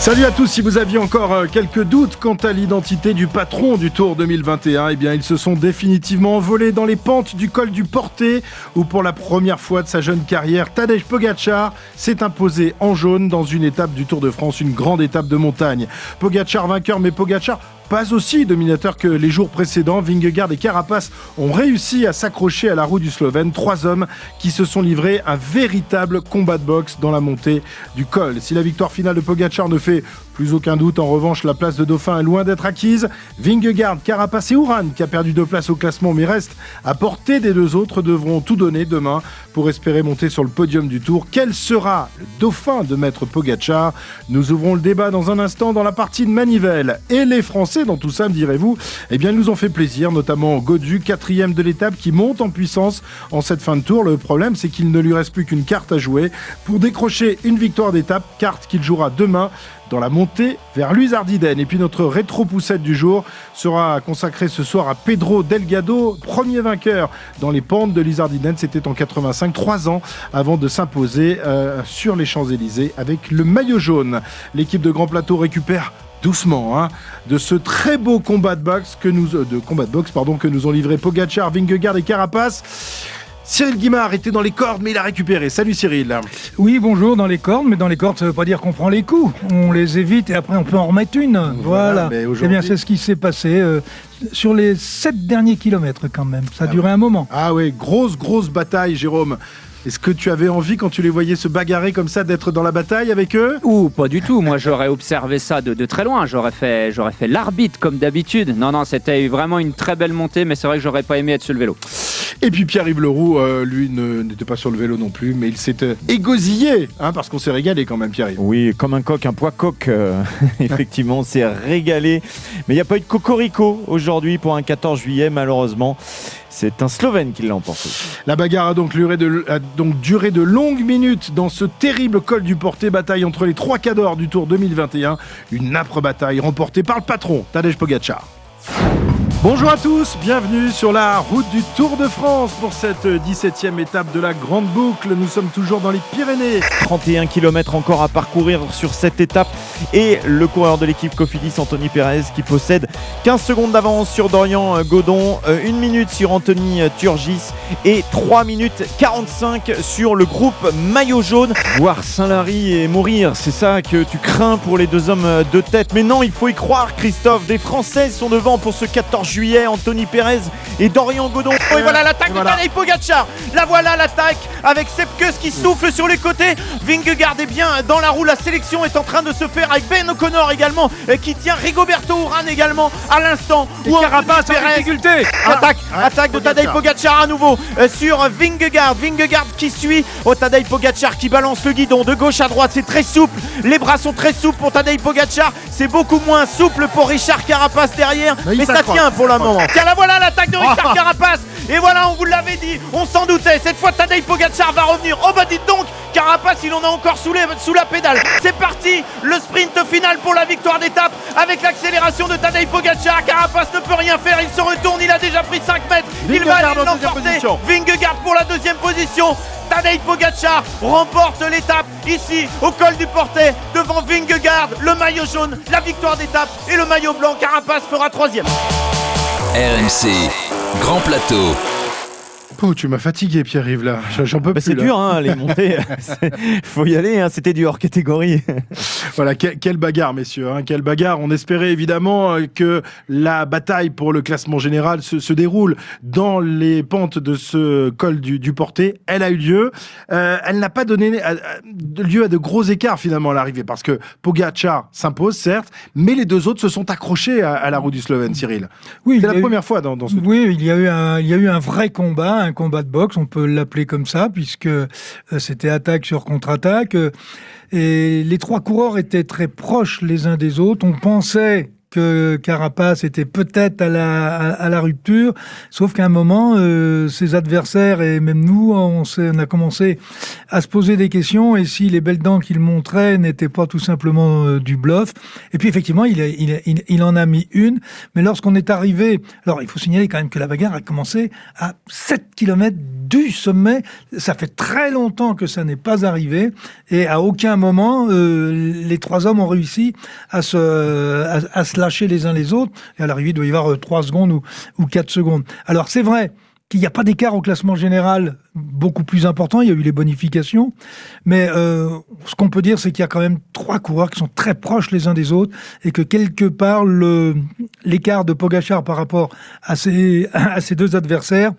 Salut à tous, si vous aviez encore euh, quelques doutes quant à l'identité du patron du Tour 2021, eh ils se sont définitivement envolés dans les pentes du col du Porté où pour la première fois de sa jeune carrière, Tadej Pogacar s'est imposé en jaune dans une étape du Tour de France, une grande étape de montagne. Pogacar vainqueur mais Pogacar pas aussi dominateur que les jours précédents. Vingegaard et Carapace ont réussi à s'accrocher à la roue du Slovène. Trois hommes qui se sont livrés un véritable combat de boxe dans la montée du col. Si la victoire finale de Pogacar ne fait plus aucun doute, en revanche, la place de Dauphin est loin d'être acquise. Vingegaard, Carapace et Uran, qui a perdu deux places au classement mais reste à portée des deux autres, devront tout donner demain pour espérer monter sur le podium du Tour. Quel sera le Dauphin de Maître Pogacar? Nous ouvrons le débat dans un instant dans la partie de Manivelle. Et les Français dans tout ça, me direz-vous? Eh bien, ils nous ont fait plaisir, notamment Godu, quatrième de l'étape, qui monte en puissance en cette fin de tour. Le problème, c'est qu'il ne lui reste plus qu'une carte à jouer pour décrocher une victoire d'étape, carte qu'il jouera demain dans la montée vers l'Uzardiden. Et puis notre rétro-poussette du jour sera consacrée ce soir à Pedro Delgado, premier vainqueur dans les pentes de l'Uzardiden. C'était en 85, trois ans avant de s'imposer euh, sur les Champs-Élysées avec le maillot jaune. L'équipe de Grand Plateau récupère doucement hein, de ce très beau combat de boxe que nous euh, de combat de boxe pardon que nous ont livré Pogacar, Vingegaard et Carapace. Cyril Guimard était dans les cordes, mais il a récupéré. Salut Cyril. Oui, bonjour, dans les cordes, mais dans les cordes, ça ne veut pas dire qu'on prend les coups. On les évite et après, on peut en remettre une. Voilà. eh bien, c'est ce qui s'est passé euh, sur les sept derniers kilomètres, quand même. Ça a ah duré un moment. Ah oui, grosse, grosse bataille, Jérôme. Est-ce que tu avais envie, quand tu les voyais se bagarrer comme ça, d'être dans la bataille avec eux? Ou pas du tout. Moi, j'aurais observé ça de, très loin. J'aurais fait, j'aurais fait l'arbitre comme d'habitude. Non, non, c'était vraiment une très belle montée, mais c'est vrai que j'aurais pas aimé être sur le vélo. Et puis Pierre-Yves Leroux, euh, lui, n'était pas sur le vélo non plus, mais il s'est euh, égosillé, hein, parce qu'on s'est régalé quand même, Pierre-Yves. Oui, comme un coq, un poids coq. Euh, effectivement, on s'est régalé. Mais il n'y a pas eu de cocorico aujourd'hui pour un 14 juillet, malheureusement. C'est un Slovène qui l'a emporté. La bagarre a donc, duré de, longues minutes dans ce terrible col du porté. Bataille entre les trois cadors du Tour 2021. Une âpre bataille remportée par le patron, Tadej Pogacar. Bonjour à tous, bienvenue sur la route du Tour de France pour cette 17e étape de la Grande Boucle. Nous sommes toujours dans les Pyrénées. 31 km encore à parcourir sur cette étape et le coureur de l'équipe Cofidis, Anthony Perez, qui possède 15 secondes d'avance sur Dorian Godon, 1 euh, minute sur Anthony Turgis et 3 minutes 45 sur le groupe Maillot Jaune. Voir Saint-Lary et mourir, c'est ça que tu crains pour les deux hommes de tête. Mais non, il faut y croire, Christophe. Des Français sont devant pour ce 14 juillet, Anthony Perez et Dorian Godon. et voilà l'attaque de Tadej Pogacar. La voilà l'attaque avec Sepkus qui souffle sur les côtés. Vingegaard est bien dans la roue. La sélection est en train de se faire avec Ben O'Connor également qui tient Rigoberto Urán également à l'instant. Où Carapace difficulté. Attaque, ah, attaque de Tadej Pogacar à nouveau euh, sur Vingegaard. Vingegaard qui suit. Oh, Tadej Pogacar qui balance le guidon de gauche à droite. C'est très souple. Les bras sont très souples pour Tadej Pogacar. C'est beaucoup moins souple pour Richard Carapace derrière. Mais, ça tient pour le moment. Tiens, la voilà l'attaque de Richard Carapace. Et voilà, on vous l'avait dit, on s'en doutait. Cette fois, Tadej Pogacar va revenir. Oh bah dites donc, Carapace, il en a encore sous, sous la pédale. C'est parti, le sprint final pour la victoire d'étape avec l'accélération de Tadej Pogacar. Carapace ne peut rien faire, il se retourne, il a déjà pris 5 mètres. il va aller l'emporter. Vingegaard pour la deuxième position. Tadej Pogacar remporte l'étape ici au col du Portet devant Vingegaard, le maillot jaune, la victoire d'étape et le maillot blanc. Carapace fera troisième. RMC, Grand Plateau. Oh, tu m'as fatigué, Pierre-Yves, là. J'en peux bah, plus. C'est dur, hein, les montées. faut y aller, hein, c'était du hors catégorie. voilà, quelle bagarre, messieurs. Hein, quelle bagarre. On espérait évidemment euh, que la bataille pour le classement général se, déroule dans les pentes de ce col du, du Porté. Elle a eu lieu. Euh, elle n'a pas donné lieu à de gros écarts, finalement, à l'arrivée, parce que Pogacar s'impose, certes, mais les deux autres se sont accrochés à, la roue du Slovène, Cyril. Oui, c'est la première fois dans, dans ce Oui, il y, a eu un, il y a eu un vrai combat un combat de boxe, on peut l'appeler comme ça, puisque euh, c'était attaque sur contre-attaque. et les trois coureurs étaient très proches les uns des autres. On pensait que Carapace était peut-être à la, à, la rupture, sauf qu'à un moment, euh, ses adversaires et même nous, on, a commencé à se poser des questions et si les belles dents qu'il montrait n'étaient pas tout simplement euh, du bluff. Et puis effectivement, il en a mis une, mais lorsqu'on est arrivé, alors il faut signaler quand même que la bagarre a commencé à 7 km du sommet, ça fait très longtemps que ça n'est pas arrivé. Et à aucun moment euh, les trois hommes ont réussi à se, à, à se lâcher les uns les autres. Et à l'arrivée, il doit y avoir 3 euh, secondes ou, ou 4 secondes. Alors c'est vrai qu'il n'y a pas d'écart au classement général beaucoup plus important. Il y a eu les bonifications. Mais euh, ce qu'on peut dire, c'est qu'il y a quand même trois coureurs qui sont très proches les uns des autres et que quelque part, l'écart de Pogachar par rapport à ces, à ces deux adversaires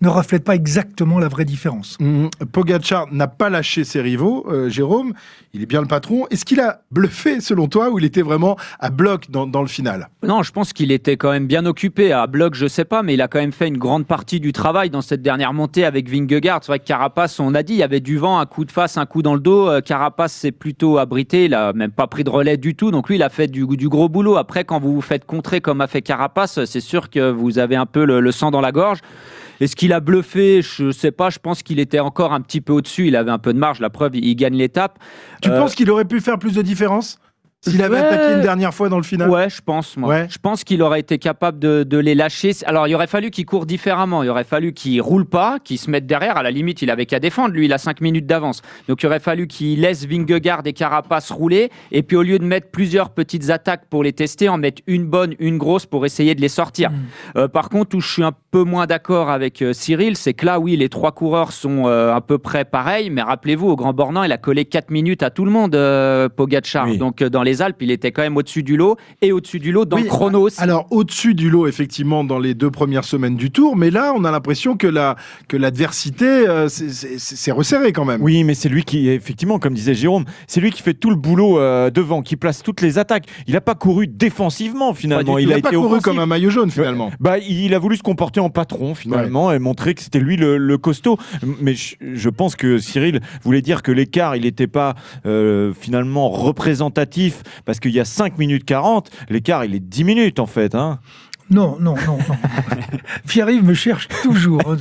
ne reflète pas exactement la vraie différence. Mmh. Pogachar n'a pas lâché ses rivaux, euh, Jérôme. Il est bien le patron. Est-ce qu'il a bluffé, selon toi, ou il était vraiment à bloc dans, le final? Non, je pense qu'il était quand même bien occupé. À bloc, je sais pas, mais il a quand même fait une grande partie du travail dans cette dernière montée avec Vingegaard. C'est vrai que Carapace, on a dit, il y avait du vent, un coup de face, un coup dans le dos. Euh, Carapace s'est plutôt abrité, il a même pas pris de relais du tout. Donc lui, il a fait du, du gros boulot. Après, quand vous vous faites contrer comme a fait Carapace, c'est sûr que vous avez un peu le, sang dans la gorge. Est-ce qu'il a bluffé? Je sais pas. Je pense qu'il était encore un petit peu au-dessus. Il avait un peu de marge. La preuve, il gagne l'étape. Tu penses qu'il aurait pu faire plus de différence? S'il avait attaqué une dernière fois dans le final Ouais, je pense, moi. Ouais. Je pense qu'il aurait été capable de, de, les lâcher. Alors, il aurait fallu qu'il court différemment. Il aurait fallu qu'il roule pas, qu'il se mette derrière. À la limite, il avait qu'à défendre. Lui, il a 5 minutes d'avance. Donc, il aurait fallu qu'il laisse Vingegaard et Carapace rouler. Et puis, au lieu de mettre plusieurs petites attaques pour les tester, en mettre une bonne, une grosse pour essayer de les sortir. Mm. Euh, par contre, où je suis un peu moins d'accord avec euh, Cyril, c'est que là, oui, les trois coureurs sont euh, à peu près pareils. Mais rappelez-vous, au Grand Bornand, il a collé 4 minutes à tout le monde, euh, Pogacar. Donc, dans les Alpes, il était quand même au-dessus du lot et au-dessus du lot dans le chrono aussi. Alors au-dessus du lot effectivement dans les deux premières semaines du Tour, mais là on a l'impression que la que l'adversité euh, c'est resserré quand même. Oui, mais c'est lui qui effectivement comme disait Jérôme, c'est lui qui fait tout le boulot euh, devant, qui place toutes les attaques. Il n'a pas couru défensivement finalement, il, a, pas couru comme un maillot jaune finalement. Bah il a voulu se comporter en patron finalement et montrer que c'était lui le, costaud. Mais je, pense que Cyril voulait dire que l'écart il n'était pas euh, finalement représentatif parce qu'il y a 5 minutes 40, l'écart il est 10 minutes en fait. Hein. Non, non, non, non. Pierre-Yves me cherche toujours.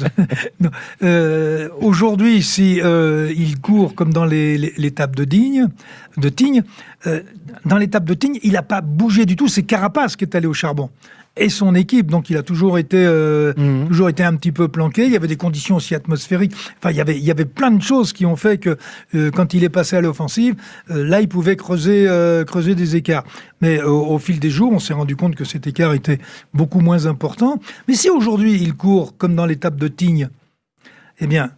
euh, Aujourd'hui, si euh, il court comme dans l'étape de Digne, de Tignes, euh, dans l'étape de Tignes, il n'a pas bougé du tout. C'est Carapace qui est allé au charbon et son équipe. Donc il a toujours été, euh, mhm. toujours été un petit peu planqué. Il y avait des conditions aussi atmosphériques. Enfin, il y avait, il y avait plein de choses qui ont fait que euh, quand il est passé à l'offensive, euh, là, il pouvait creuser, creuser des écarts. Mais au fil des jours, on s'est rendu compte que cet écart était beaucoup moins important. Mais si aujourd'hui il court comme dans l'étape de Tignes, eh bien,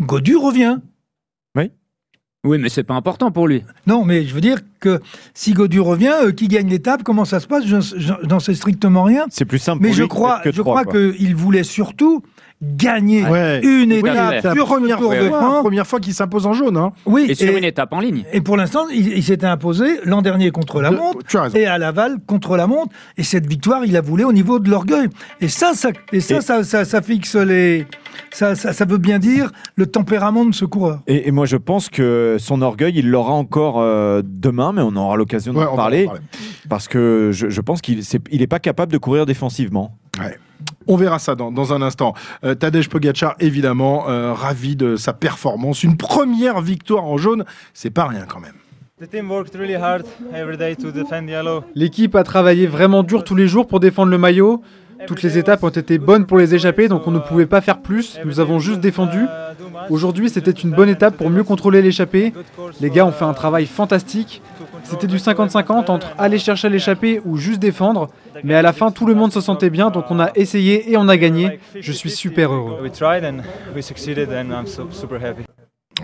Godu revient. Oui, mais c'est pas important pour lui. Non, mais je veux dire que si Godu revient, euh, qui gagne l'étape, comment ça se passe? Je n'en sais strictement rien. C'est plus simple. Mais pour je lui crois, que je crois qu'il voulait surtout gagner une étape la première, fois, première fois qu'il s'impose en jaune. Hein. Oui, et sur une étape en ligne. Et pour l'instant, il, s'était imposé l'an dernier contre la montre et à Laval contre la montre. Et cette victoire, il la voulait au niveau de l'orgueil. Et ça, ça, et ça, ça, ça, fixe les. Ça, ça, veut bien dire le tempérament de ce coureur. Et, moi, je pense que son orgueil, il l'aura encore euh, demain, mais on aura l'occasion d'en parler, Parce que je, je pense qu'il n'est pas capable de courir défensivement. Ouais. On verra ça dans, un instant. Euh, Tadej Pogacar, évidemment, euh, ravi de sa performance. Une première victoire en jaune, c'est pas rien quand même. L'équipe a travaillé vraiment dur tous les jours pour défendre le maillot. Toutes les étapes ont été bonnes pour les échapper, donc on ne pouvait pas faire plus. Nous avons juste défendu. Aujourd'hui, c'était une bonne étape pour mieux contrôler l'échappée. Les gars ont fait un travail fantastique. C'était du 50-50 entre aller chercher l'échappée ou juste défendre. Mais à la fin, tout le monde se sentait bien, donc on a essayé et on a gagné. Je suis super heureux.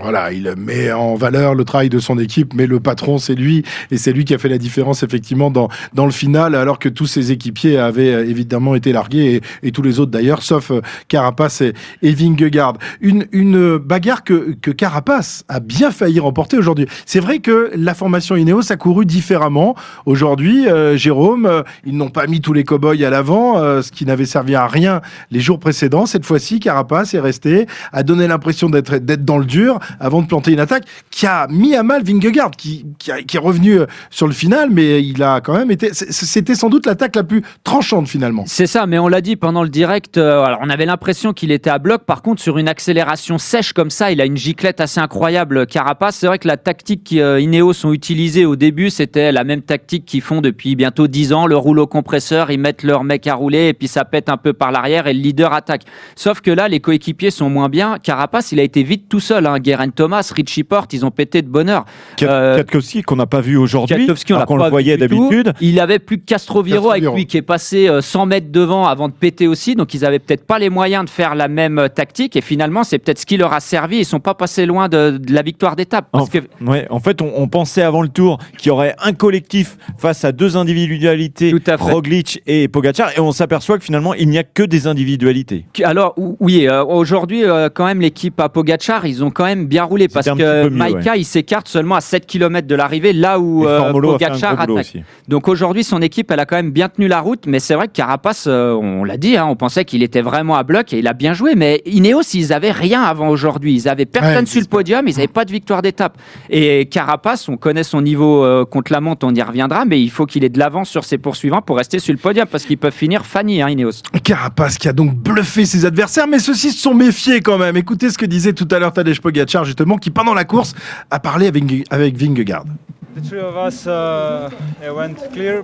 Voilà, il met en valeur le travail de son équipe, mais le patron, c'est lui, et c'est lui qui a fait la différence effectivement dans, dans le final, alors que tous ses équipiers avaient euh, évidemment été largués, et, tous les autres d'ailleurs, sauf euh, Carapace et, et Vingegaard. Une, une bagarre que, que Carapace a bien failli remporter aujourd'hui. C'est vrai que la formation Ineos a couru différemment. Aujourd'hui, euh, Jérôme, ils n'ont pas mis tous les cow-boys à l'avant, ce qui n'avait servi à rien les jours précédents. Cette fois-ci, Carapace est resté, a donné l'impression d'être d'être dans le dur, avant de planter une attaque qui a mis à mal Vingegaard, qui, qui, est revenu euh, sur le final, mais il a quand même été. C'était sans doute l'attaque la plus tranchante finalement. C'est ça, mais on l'a dit pendant le direct. Euh, alors on avait l'impression qu'il était à bloc. Par contre, sur une accélération sèche comme ça, il a une giclette assez incroyable. Carapace, c'est vrai que la tactique qu'Ineos ont utilisée au début, c'était la même tactique qu'ils font depuis bientôt 10 ans. Le rouleau compresseur, ils mettent leur mec à rouler et puis ça pète un peu par l'arrière et le leader attaque. Sauf que là, les coéquipiers sont moins bien. Carapace, il a été vite tout seul. Hein. Guerin Thomas, Richie Porte, ils ont pété de bonheur. Euh, qu'on n'a pas vu aujourd'hui, qu'on le voyait d'habitude. Il avait plus que Castroviro avec lui qui est passé 100 euh, mètres devant avant de péter aussi. Donc ils avaient peut-être pas les moyens de faire la même euh, tactique. Et finalement, c'est peut-être ce qui leur a servi. Ils sont pas passés loin de, la victoire d'étape. En, que... ouais, en fait, on, pensait avant le tour qu'il y aurait un collectif face à deux individualités, Roglic et Pogacar, et on s'aperçoit que finalement, il n'y a que des individualités. Alors oui, euh, aujourd'hui, quand même, l'équipe à Pogachar, ils ont quand même bien roulé parce que Maika, il s'écarte seulement à 7 km de l'arrivée, là où Pogacar attaque. Donc aujourd'hui, son équipe, elle a quand même bien tenu la route, mais c'est vrai que Carapace, euh, on l'a dit, hein, on pensait qu'il était vraiment à bloc et il a bien joué. Mais Ineos, ils avaient rien avant aujourd'hui. Ils avaient personne sur le podium, ils n'avaient pas de victoire d'étape. Et Carapace, on connaît son niveau euh, contre la montre, on y reviendra, mais il faut qu'il ait de l'avance sur ses poursuivants pour rester sur le podium parce qu'ils peuvent finir Fanny, hein, Ineos. Carapace qui a donc bluffé ses adversaires, mais ceux-ci se sont méfiés quand même. Écoutez ce que disait tout à l'heure Tadej Pogacar, justement, qui pendant la course a parlé avec, avec Vingegaard.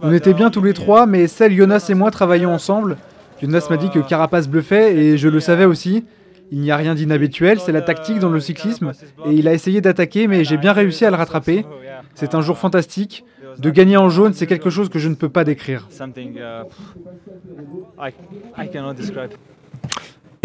On était bien tous les trois, mais celle Jonas et moi travaillions ensemble. Jonas m'a dit que Carapace bluffait et je le savais aussi. Il n'y a rien d'inhabituel, c'est la tactique dans le cyclisme. Et il a essayé d'attaquer, mais j'ai bien réussi à le rattraper. C'est un jour fantastique. De gagner en jaune, c'est quelque chose que je ne peux pas décrire.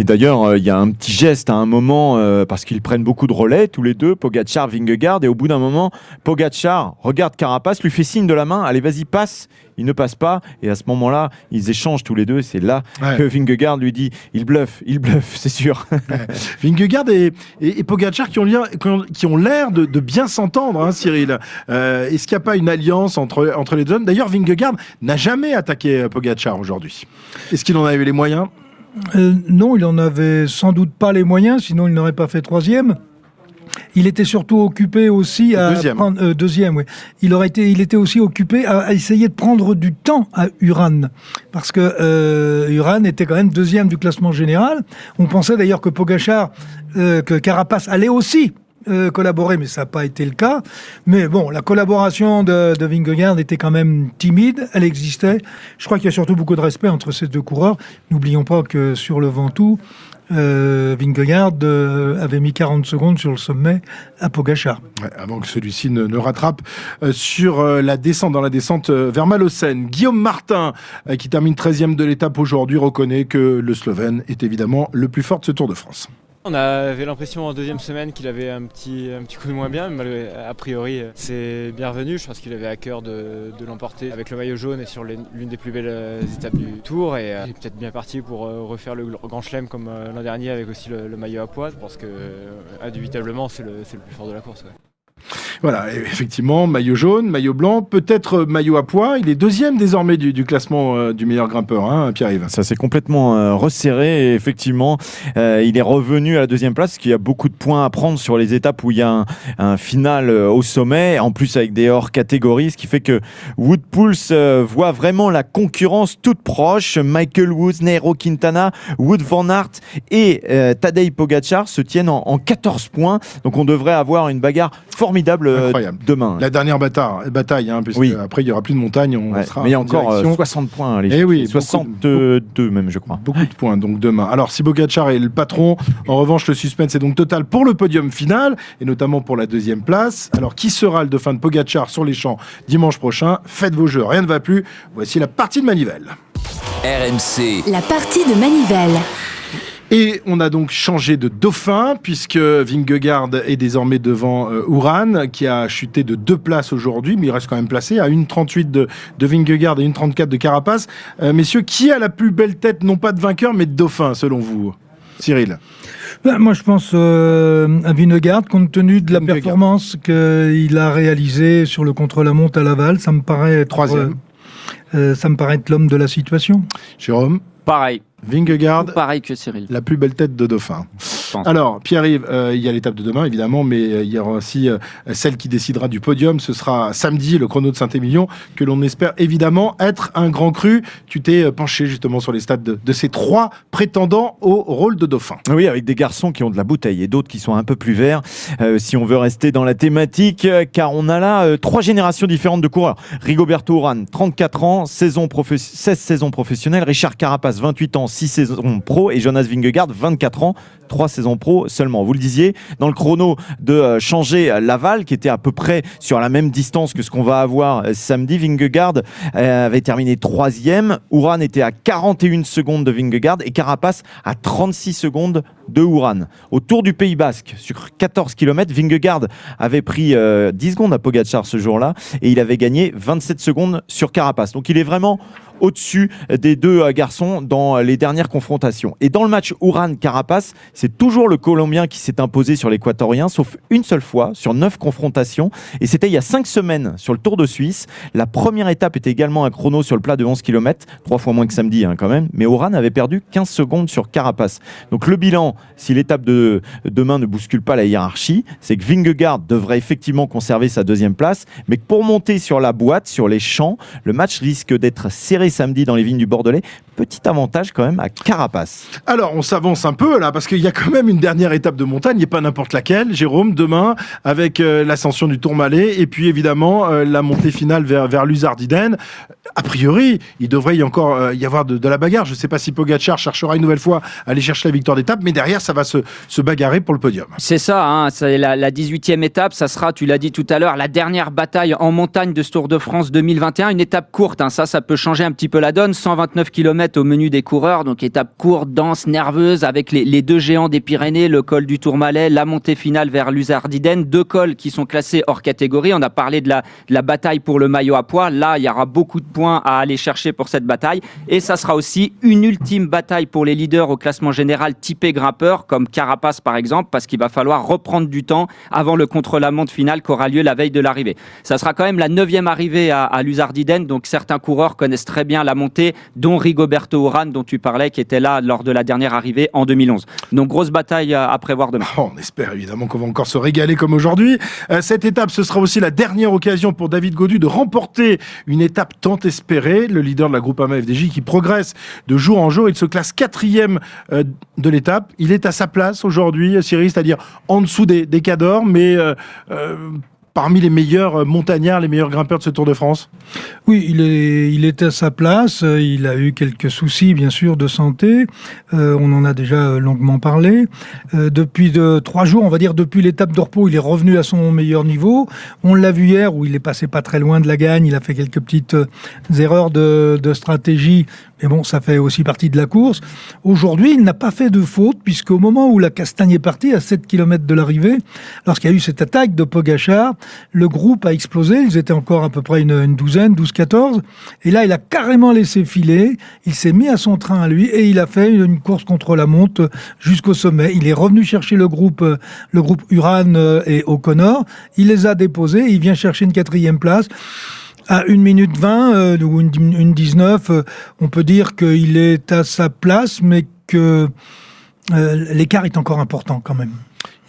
Et d'ailleurs, euh, il y a un petit geste à un moment, euh, parce qu'ils prennent beaucoup de relais, tous les deux, Pogachar, Vingegaard, et au bout d'un moment, Pogachar regarde Carapace, lui fait signe de la main, allez vas-y passe, il ne passe pas, et à ce moment-là, ils échangent tous les deux, c'est là que Vingegaard lui dit, il bluffe, il bluffe, c'est sûr. Vingegaard et, et, Pogacar qui ont l'air qui ont l'air de, bien s'entendre, hein, Cyril. Euh, est-ce qu'il n'y a pas une alliance entre, entre les deux hommes? D'ailleurs, Vingegaard n'a jamais attaqué Pogachar aujourd'hui. Est-ce qu'il en a eu les moyens? Euh, non, il en avait sans doute pas les moyens, sinon il n'aurait pas fait troisième. Il était surtout occupé aussi à deuxième. prendre euh, deuxième. Oui. Il aurait été, il était aussi occupé à, essayer de prendre du temps à Uran, parce que euh, Uran était quand même deuxième du classement général. On pensait d'ailleurs que Pogachar, que Carapace allait aussi euh, collaborer, mais ça n'a pas été le cas. Mais bon, la collaboration de, de Vingegaard était quand même timide, elle existait. Je crois qu'il y a surtout beaucoup de respect entre ces deux coureurs. N'oublions pas que sur le Ventoux, euh, Vingegaard euh, avait mis 40 secondes sur le sommet à Pogachar. avant que celui-ci ne, rattrape euh, sur la descente, dans la descente vers Malocène. Guillaume Martin, qui termine 13e de l'étape aujourd'hui, reconnaît que le Slovène est évidemment le plus fort de ce Tour de France. On avait l'impression en deuxième semaine qu'il avait un petit, un petit coup de moins bien, mais a priori c'est bienvenu. Je pense qu'il avait à cœur de, l'emporter avec le maillot jaune et sur l'une des plus belles euh, étapes du tour. Et euh, il est peut-être bien parti pour euh, refaire le grand chelem comme l'an dernier avec aussi le, maillot à poids, parce que indubitablement c'est le, le, plus fort de la course. Voilà, effectivement, maillot jaune, maillot blanc, peut-être maillot à poids. Il est deuxième désormais du, classement euh, du meilleur grimpeur, hein, Pierre-Yves. Ça s'est complètement euh, resserré et effectivement, euh, il est revenu à la deuxième place, parce qu'il y a beaucoup de points à prendre sur les étapes où il y a un, final au sommet, en plus avec des hors catégories, ce qui fait que Wood voit vraiment la concurrence toute proche. Michael Woods, Nairo Quintana, Wood Van Aert et Tadej Pogacar se tiennent en, en 14 points. Donc on devrait avoir une bagarre formidable euh, demain. La dernière bataille, bataille hein, oui. après il y aura plus de montagne, on sera Mais il y a encore 60 euh, points, les eh oui, 62 même, je crois. Beaucoup de points donc demain. Alors si Bogachar est le patron, en revanche le suspense est donc total pour le podium final et notamment pour la deuxième place. Alors qui sera le dauphin de Pogachar sur les champs dimanche prochain? Faites vos jeux, rien ne va plus. Voici la partie de Manivelle. RMC. La partie de Manivelle. Et on a donc changé de dauphin, puisque Vingegaard est désormais devant euh, Uran, qui a chuté de deux places aujourd'hui, mais il reste quand même placé à 1,38 de, de Vingegaard et 1,34 de Carapace. Euh, messieurs, qui a la plus belle tête, non pas de vainqueur, mais de dauphin, selon vous? Cyril ben, moi, je pense euh, à Vingegaard, compte tenu de la performance qu'il a réalisée sur le contre-la-montre à Laval. Ça me paraît être, Troisième. ça me paraît être l'homme de la situation. Jérôme Pareil. Vingegaard. Pareil que Cyril. La plus belle tête de dauphin. Alors, Pierre-Yves, il y a l'étape de demain, évidemment, mais il y aura aussi celle qui décidera du podium. Ce sera samedi, le chrono de Saint-Émilion, que l'on espère évidemment être un grand cru. Tu t'es penché justement sur les stades de, de ces trois prétendants au rôle de dauphin. Oui, avec des garçons qui ont de la bouteille et d'autres qui sont un peu plus verts, euh, si on veut rester dans la thématique, euh, car on a là euh, trois générations différentes de coureurs. Rigoberto Urán, 34 ans, saison 16 saisons professionnelles. Richard Carapace, 28 ans, 6 saisons pro. Et Jonas Vingegaard, 24 ans, 3 saisons pro seulement. Vous le disiez, dans le chrono de changer Laval, qui était à peu près sur la même distance que ce qu'on va avoir samedi, Vingegaard avait terminé troisième. Uran était à 41 secondes de Vingegaard et Carapace à 36 secondes de Uran. Au Tour du Pays Basque, sur 14 km, Vingegaard avait pris 10 euh, secondes à Pogacar ce jour-là et il avait gagné 27 secondes sur Carapace. Donc il est vraiment au-dessus des deux euh, garçons dans les dernières confrontations. Et dans le match Uran-Carapace, c'est toujours le Colombien qui s'est imposé sur l'Équatorien, sauf une seule fois sur neuf confrontations. Et c'était il y a cinq semaines sur le Tour de Suisse. La première étape était également un chrono sur le plat de 11 km, trois fois moins que samedi hein, quand même. Mais Uran avait perdu 15 secondes sur Carapace. Donc le bilan, si l'étape de demain ne bouscule pas la hiérarchie, c'est que Vingegaard devrait effectivement conserver sa deuxième place, mais que pour monter sur la boîte, sur les champs, le match risque d'être serré samedi dans les vignes du Bordelais. Petit avantage quand même à Carapace. Alors on s'avance un peu là parce qu'il y a quand même une dernière étape de montagne et pas n'importe laquelle. Jérôme, demain avec euh, l'ascension du Tourmalet et puis évidemment euh, la montée finale vers, vers Luzardiden. A priori, il devrait y encore euh, y avoir de, la bagarre. Je ne sais pas si Pogacar cherchera une nouvelle fois à aller chercher la victoire d'étape, mais derrière ça va se, se bagarrer pour le podium. C'est ça, hein, c'est la, la 18e étape. Ça sera, tu l'as dit tout à l'heure, la dernière bataille en montagne de ce Tour de France 2021. Une étape courte, hein, ça, ça peut changer un petit peu la donne. 129 km au menu des coureurs, donc étape courte, dense, nerveuse, avec les, deux géants des Pyrénées, le col du Tourmalet, la montée finale vers Luzardiden, deux cols qui sont classés hors catégorie. On a parlé de la, bataille pour le maillot à poids. Là, il y aura beaucoup de points à aller chercher pour cette bataille. Et ça sera aussi une ultime bataille pour les leaders au classement général typé grimpeur, comme Carapace par exemple, parce qu'il va falloir reprendre du temps avant le contre-la-montre finale qui aura lieu la veille de l'arrivée. Ça sera quand même la neuvième arrivée à, à Luzardiden, donc certains coureurs connaissent très bien la montée, dont Rigoberto Urán, dont tu parlais, qui était là lors de la dernière arrivée en 2011. Donc grosse bataille à prévoir demain. Oh, on espère évidemment qu'on va encore se régaler comme aujourd'hui. Euh, cette étape, ce sera aussi la dernière occasion pour David Godu de remporter une étape tant espérée. Le leader de la groupe AMA FDJ qui progresse de jour en jour. Il se classe quatrième euh, de l'étape. Il est à sa place aujourd'hui, Cyril, c'est-à-dire en dessous des, des cadors, mais euh, parmi les meilleurs euh, montagnards, les meilleurs grimpeurs de ce Tour de France? Oui, il est, il à sa place. Il a eu quelques soucis, bien sûr, de santé. Euh, on en a déjà longuement parlé. Euh, depuis de, trois jours, on va dire depuis l'étape de repos, il est revenu à son meilleur niveau. On l'a vu hier où il est passé pas très loin de la gagne. Il a fait quelques petites erreurs de, de stratégie, mais bon, ça fait aussi partie de la course. Aujourd'hui, il n'a pas fait de faute, puisqu'au moment où la castagne est partie, à 7 km de l'arrivée, lorsqu'il y a eu cette attaque de Pogachar, le groupe a explosé. Ils étaient encore à peu près une, douzaine, 12-14. Et là, il a carrément laissé filer. Il s'est mis à son train à lui et il a fait une course contre la monte jusqu'au sommet. Il est revenu chercher le groupe, le groupe Uran et O'Connor. Il les a déposés. il vient chercher une quatrième place à 1 minute 20 euh, ou une, 19, euh, on peut dire qu'il est à sa place, mais que euh, l'écart est encore important quand même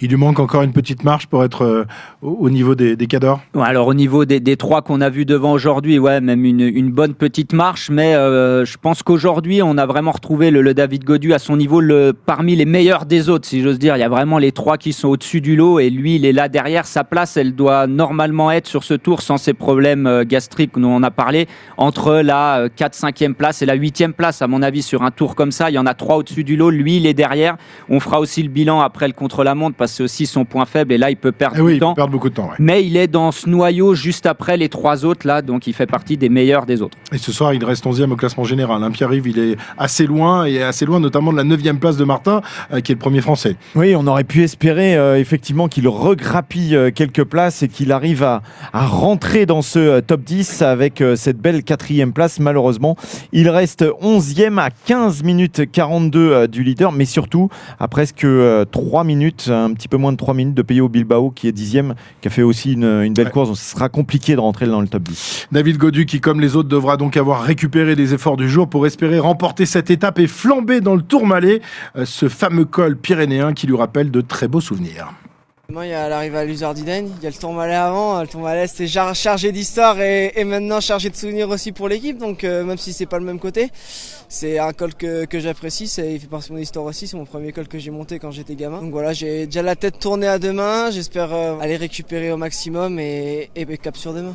il lui manque encore une petite marche pour être euh, au niveau des, des cadors? Alors au niveau des, trois qu'on a vus devant aujourd'hui, ouais, même une, bonne petite marche, mais euh, je pense qu'aujourd'hui on a vraiment retrouvé le, David Godu à son niveau parmi les meilleurs des autres, si j'ose dire. Il y a vraiment les trois qui sont au-dessus du lot et lui il est là derrière. Sa place, elle doit normalement être sur ce tour sans ses problèmes euh, gastriques dont on a parlé, entre la 4-5e place et la 8e place à mon avis sur un tour comme ça. Il y en a trois au-dessus du lot, lui il est derrière. On fera aussi le bilan après le contre-la-montre parce c'est aussi son point faible et là il peut perdre eh du temps. beaucoup de temps. Mais il est dans ce noyau juste après les trois autres là, donc il fait partie des meilleurs des autres. Et ce soir il reste 11e au classement général. Hein. Pierre-Yves il est assez loin et assez loin notamment de la 9e place de Martin euh, qui est le premier français. Oui, on aurait pu espérer euh, effectivement qu'il regrappille euh, quelques places et qu'il arrive à, à, rentrer dans ce top 10 avec cette belle quatrième place. Malheureusement, il reste 11e à 15 minutes 42 du leader, mais surtout à presque 3 minutes, un petit petit peu moins de 3 minutes de payer au Bilbao qui est dixième, qui a fait aussi une, belle course. Donc ce sera compliqué de rentrer dans le top 10. David Godu qui, comme les autres, devra donc avoir récupéré les efforts du jour pour espérer remporter cette étape et flamber dans le Tourmalet, euh, ce fameux col pyrénéen qui lui rappelle de très beaux souvenirs. Il y a l'arrivée à l'Uzardiden, il y a le Tourmalet avant, le Tourmalet c'était chargé d'histoire et, maintenant chargé de souvenirs aussi pour l'équipe, donc euh, même si c'est pas le même côté, c'est un col que, j'apprécie, il fait partie de mon histoire aussi, c'est mon premier col que j'ai monté quand j'étais gamin. Donc voilà, j'ai déjà la tête tournée à demain, j'espère euh, aller récupérer au maximum et, et cap sur demain.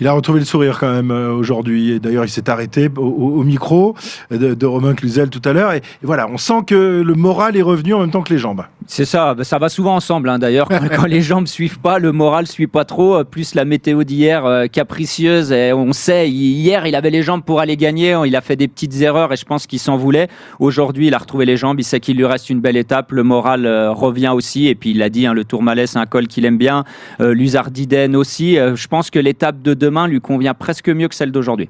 Il a retrouvé le sourire quand même euh, aujourd'hui. D'ailleurs, il s'est arrêté au, micro de, Romain Cluzel tout à l'heure. Et, voilà, on sent que le moral est revenu en même temps que les jambes. C'est ça, bah, ça va souvent ensemble hein, d'ailleurs. Quand, les jambes suivent pas, le moral suit pas trop. Euh, plus la météo d'hier euh, capricieuse. Et on sait, hier il avait les jambes pour aller gagner. Il a fait des petites erreurs et je pense qu'il s'en voulait. Aujourd'hui, il a retrouvé les jambes. Il sait qu'il lui reste une belle étape. Le moral revient aussi. Et puis il l'a dit, hein, le Tourmalet c'est un col qu'il aime bien. L'Uzardiden aussi. je pense que l'étape de demain lui convient presque mieux que celle d'aujourd'hui.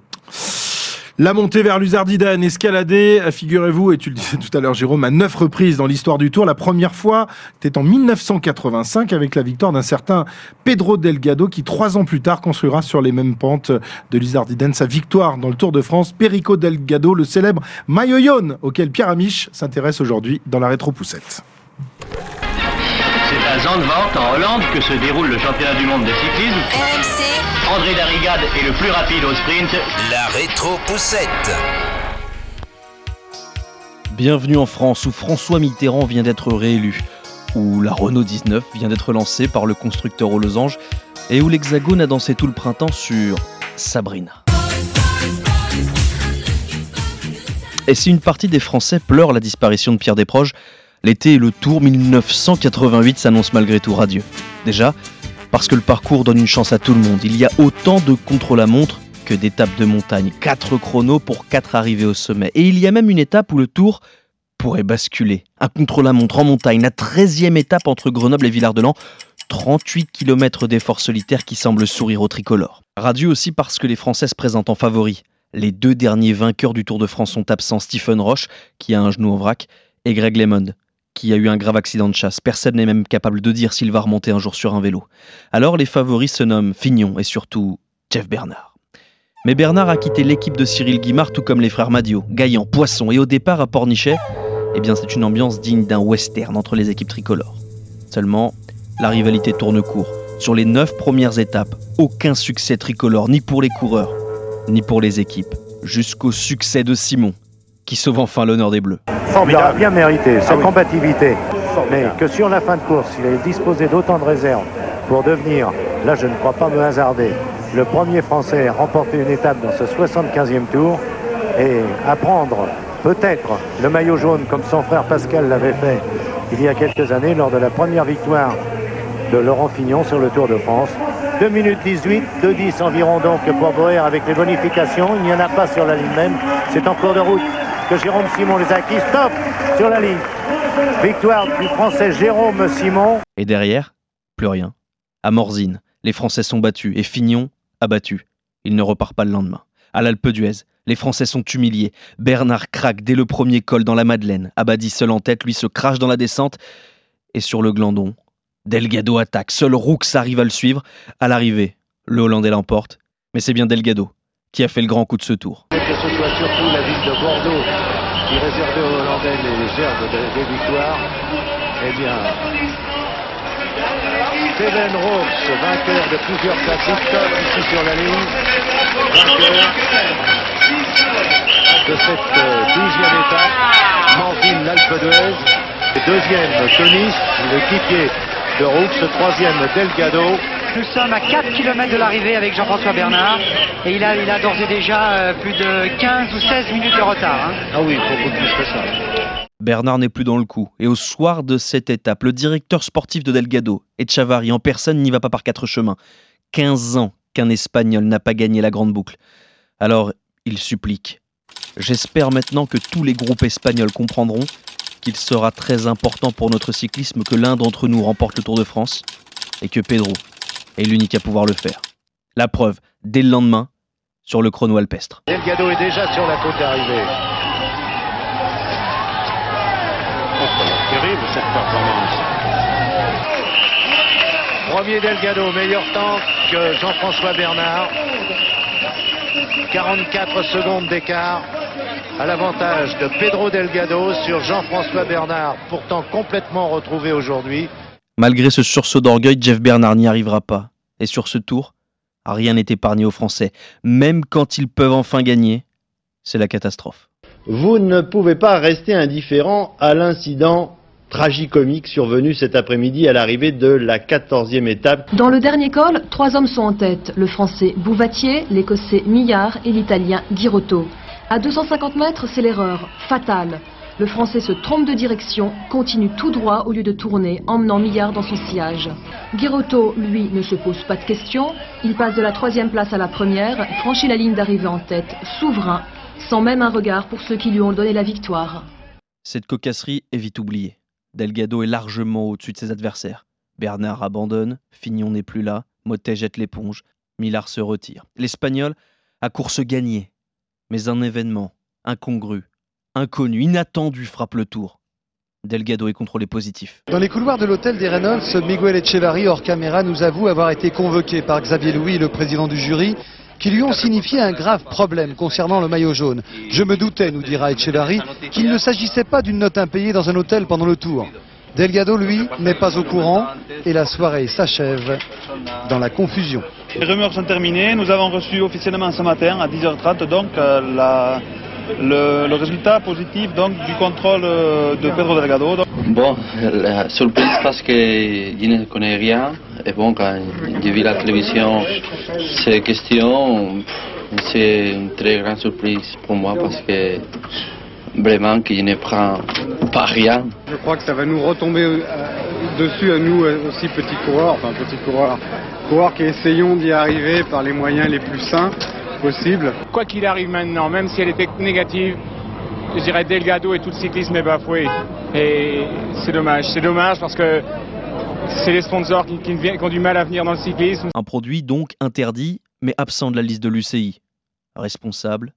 La montée vers l'Uzardiden, escaladée, figurez-vous, et tu le disais tout à l'heure Jérôme, à neuf reprises dans l'histoire du Tour. La première fois, c'était en 1985 avec la victoire d'un certain Pedro Delgado qui, trois ans plus tard, construira sur les mêmes pentes de l'Uzardiden sa victoire dans le Tour de France. Perico Delgado, le célèbre maillot auquel Pierre Amiche s'intéresse aujourd'hui dans la rétro-poussette. Zandvoort, en Hollande, que se déroule le championnat du monde de cyclisme. RMC. André Darrigade est le plus rapide au sprint. La rétro-poussette. Bienvenue en France, où François Mitterrand vient d'être réélu, où la Renault 19 vient d'être lancée par le constructeur aux losanges, et où l'Hexagone a dansé tout le printemps sur Sabrina. Et si une partie des Français pleure la disparition de Pierre Desproges, L'été et le Tour 1988 s'annoncent malgré tout radieux. Déjà, parce que le parcours donne une chance à tout le monde. Il y a autant de contre-la-montre que d'étapes de montagne. 4 chronos pour 4 arrivées au sommet. Et il y a même une étape où le Tour pourrait basculer. Un contre-la-montre en montagne, la 13e étape entre Grenoble et Villard-de-Lans. 38 km d'efforts solitaires qui semblent sourire au tricolore. Radieux aussi parce que les Français se présentent en favoris. Les deux derniers vainqueurs du Tour de France sont absents Stephen Roche, qui a un genou en vrac, et Greg LeMond, qui a eu un grave accident de chasse. Personne n'est même capable de dire s'il va remonter un jour sur un vélo. Alors les favoris se nomment Fignon et surtout Jeff Bernard. Mais Bernard a quitté l'équipe de Cyril Guimard tout comme les frères Madio, Gaillan, Poisson et au départ à Pornichet, eh bien c'est une ambiance digne d'un western entre les équipes tricolores. Seulement, la rivalité tourne court. Sur les neuf premières étapes, aucun succès tricolore, ni pour les coureurs, ni pour les équipes. Jusqu'au succès de Simon, qui sauve enfin l'honneur des Bleus. Il a bien mérité sa ah combativité. Mais que sur la fin de course, il ait disposé d'autant de réserves pour devenir, là je ne crois pas me hasarder, le premier Français à remporter une étape dans ce 75e tour et à prendre peut-être le maillot jaune comme son frère Pascal l'avait fait il y a quelques années lors de la première victoire de Laurent Fignon sur le Tour de France. 2 minutes 18, 2-10 environ donc pour Boer avec les bonifications. Il n'y en a pas sur la ligne même, c'est en cours de route que Jérôme Simon les a. Stop sur la ligne. Victoire du Français Jérôme Simon. Et derrière, plus rien. À Morzine, les Français sont battus et Fignon abattu. Il ne repart pas le lendemain. À l'Alpe d'Huez, les Français sont humiliés. Bernard craque dès le premier col dans la Madeleine. Abadi seul en tête, lui se crache dans la descente. Et sur le glandon, Delgado attaque. Seul Roux arrive à le suivre. À l'arrivée, le Hollandais l'emporte. Mais c'est bien Delgado qui a fait le grand coup de ce tour. Que ce soit surtout la ville de Bordeaux qui réservait aux Hollandais les gerbes des victoires, eh bien, Steven Rose, vainqueur de plusieurs classiques, ici sur la ligne, vainqueur de cette euh, douzième étape, Morzine l'Alpe d'Huez, deuxième Tonis, l'équipier de Roux, troisième Delgado, nous sommes à 4 km de l'arrivée avec Jean-François Bernard et il a, il a d'ores et déjà euh, plus de 15 ou 16 minutes de retard. Hein. Ah oui, beaucoup plus que ça. Bernard n'est plus dans le coup. Et au soir de cette étape, le directeur sportif de Delgado, Echavarri en personne, n'y va pas par quatre chemins. 15 ans qu'un Espagnol n'a pas gagné la grande boucle. Alors, il supplique. J'espère maintenant que tous les groupes espagnols comprendront qu'il sera très important pour notre cyclisme que l'un d'entre nous remporte le Tour de France et que Pedro, est l'unique à pouvoir le faire. La preuve, dès le lendemain, sur le chrono alpestre. Delgado est déjà sur la côte d'arrivée. Oh, terrible cette performance. Premier Delgado, meilleur temps que Jean-François Bernard. 44 secondes d'écart à l'avantage de Pedro Delgado sur Jean-François Bernard, pourtant complètement retrouvé aujourd'hui. Malgré ce sursaut d'orgueil, Jeff Bernard n'y arrivera pas. Et sur ce tour, rien n'est épargné aux Français. Même quand ils peuvent enfin gagner, c'est la catastrophe. Vous ne pouvez pas rester indifférent à l'incident tragicomique survenu cet après-midi à l'arrivée de la 14e étape. Dans le dernier col, trois hommes sont en tête. Le français Bouvatier, l'écossais Millard et l'italien Girotto. À 250 mètres, c'est l'erreur, fatale. Le français se trompe de direction, continue tout droit au lieu de tourner, emmenant Millard dans son sillage. Girotto, lui, ne se pose pas de questions. Il passe de la troisième place à la première, franchit la ligne d'arrivée en tête, souverain, sans même un regard pour ceux qui lui ont donné la victoire. Cette cocasserie est vite oubliée. Delgado est largement au-dessus de ses adversaires. Bernard abandonne, Fignon n'est plus là, Motet jette l'éponge, Millard se retire. L'Espagnol a course gagnée. Mais un événement incongru, inconnu, inattendu frappe le tour. Delgado est contrôlé positif. Dans les couloirs de l'hôtel des Reynolds, Miguel Echevarri, hors caméra, nous avoue avoir été convoqué par Xavier Louis, le président du jury, qui lui ont signifié un grave problème concernant le maillot jaune. Je me doutais, nous dira Echevarri, qu'il ne s'agissait pas d'une note impayée dans un hôtel pendant le tour. Delgado, lui, n'est pas au courant et la soirée s'achève dans la confusion. Les rumeurs sont terminées. Nous avons reçu officiellement ce matin à 10h30 donc euh, la, le, le, résultat positif donc, du contrôle euh, de Pedro Delgado. Bon, la surprise parce que je ne connais rien. Et bon, quand j'ai vu la télévision ces questions, c'est une très grande surprise pour moi parce que vraiment que je ne prends pas rien. Je crois que ça va nous retomber euh, dessus à nous aussi petits coureurs, enfin petits coureurs, coureurs qui essayons d'y arriver par les moyens les plus sains possibles. Quoi qu'il arrive maintenant, même si elle était négative, je dirais Delgado et tout le cyclisme est bafoué. Et c'est dommage, c'est dommage parce que c'est les sponsors qui, qui, qui ont du mal à venir dans le cyclisme. Un produit donc interdit, mais absent de la liste de l'UCI. Responsable,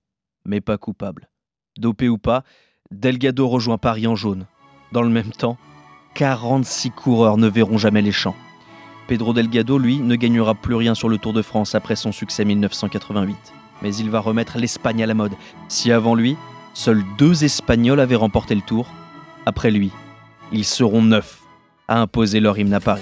mais pas coupable. Dopé ou pas, Delgado rejoint Paris en jaune. Dans le même temps, 46 coureurs ne verront jamais les champs. Pedro Delgado, lui, ne gagnera plus rien sur le Tour de France après son succès 1988. Mais il va remettre l'Espagne à la mode. Si avant lui, seuls deux Espagnols avaient remporté le Tour, après lui, ils seront neuf à imposer leur hymne à Paris.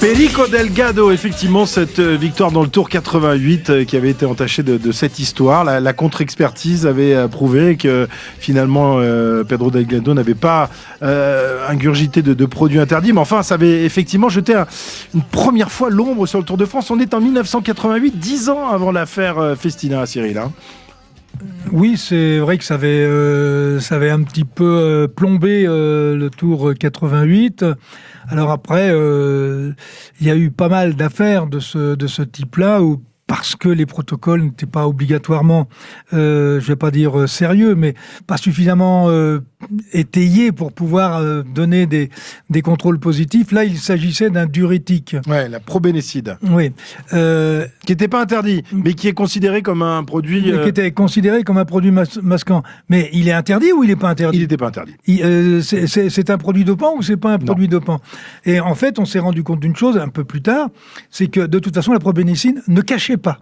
Perico Delgado, effectivement, cette euh, victoire dans le Tour 88 euh, qui avait été entachée de, cette histoire. La, contre-expertise avait prouvé que finalement euh, Pedro Delgado n'avait pas ingurgité de, produits interdits, mais enfin, ça avait effectivement jeté un, une première fois l'ombre sur le Tour de France. On est en 1988, dix ans avant l'affaire Festina, Cyril. Hein. Oui, c'est vrai que ça avait, ça avait un petit peu plombé le Tour 88. Alors après, il y a eu pas mal d'affaires de ce, type-là où parce que les protocoles n'étaient pas obligatoirement, euh, je vais pas dire sérieux, mais pas suffisamment euh, étayés pour pouvoir euh, donner des, des contrôles positifs. Là, il s'agissait d'un diurétique. Ouais, la probénécide. Oui. Euh, qui n'était pas interdit, mais qui est considéré comme un produit. Euh... Qui était considéré comme un produit mas masquant. Mais il est interdit ou il n'est pas interdit? Il n'était pas interdit. C'est un produit dopant ou c'est pas un non. produit dopant? Et en fait, on s'est rendu compte d'une chose un peu plus tard, c'est que de toute façon, la probénécine ne cachait pas.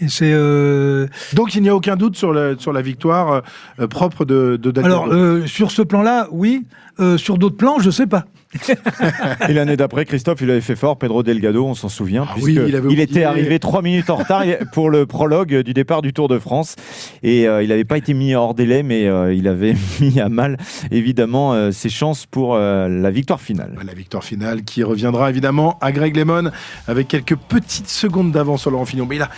Et c'est euh... donc il n'y a aucun doute sur la sur la victoire euh, propre de, de Delgado. Alors euh, sur ce plan-là, oui. Euh, sur d'autres plans, je sais pas. et l'année d'après, Christophe, il avait fait fort. Pedro Delgado, on s'en souvient, ah oui, il, il était arrivé trois minutes en retard pour le prologue du départ du Tour de France. Et euh, il n'avait pas été mis hors délai, mais euh, il avait mis à mal, évidemment, euh, ses chances pour la victoire finale. La victoire finale qui reviendra évidemment à Greg Lemon avec quelques petites secondes d'avance sur Laurent Fignon. Mais là,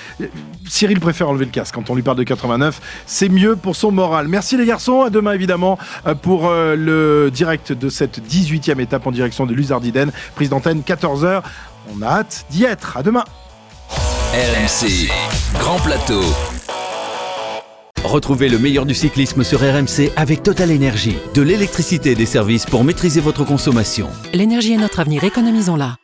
Cyril préfère enlever le casque quand on lui parle de 89. C'est mieux pour son moral. Merci les garçons. À demain, évidemment, pour le direct de cette 18e étape en direction de Luzardiden, prise d'antenne 14h. On a hâte d'y être. À demain. RMC, Grand Plateau. Retrouvez le meilleur du cyclisme sur RMC avec Total Énergie. De l'électricité et des services pour maîtriser votre consommation. L'énergie est notre avenir, économisons-la.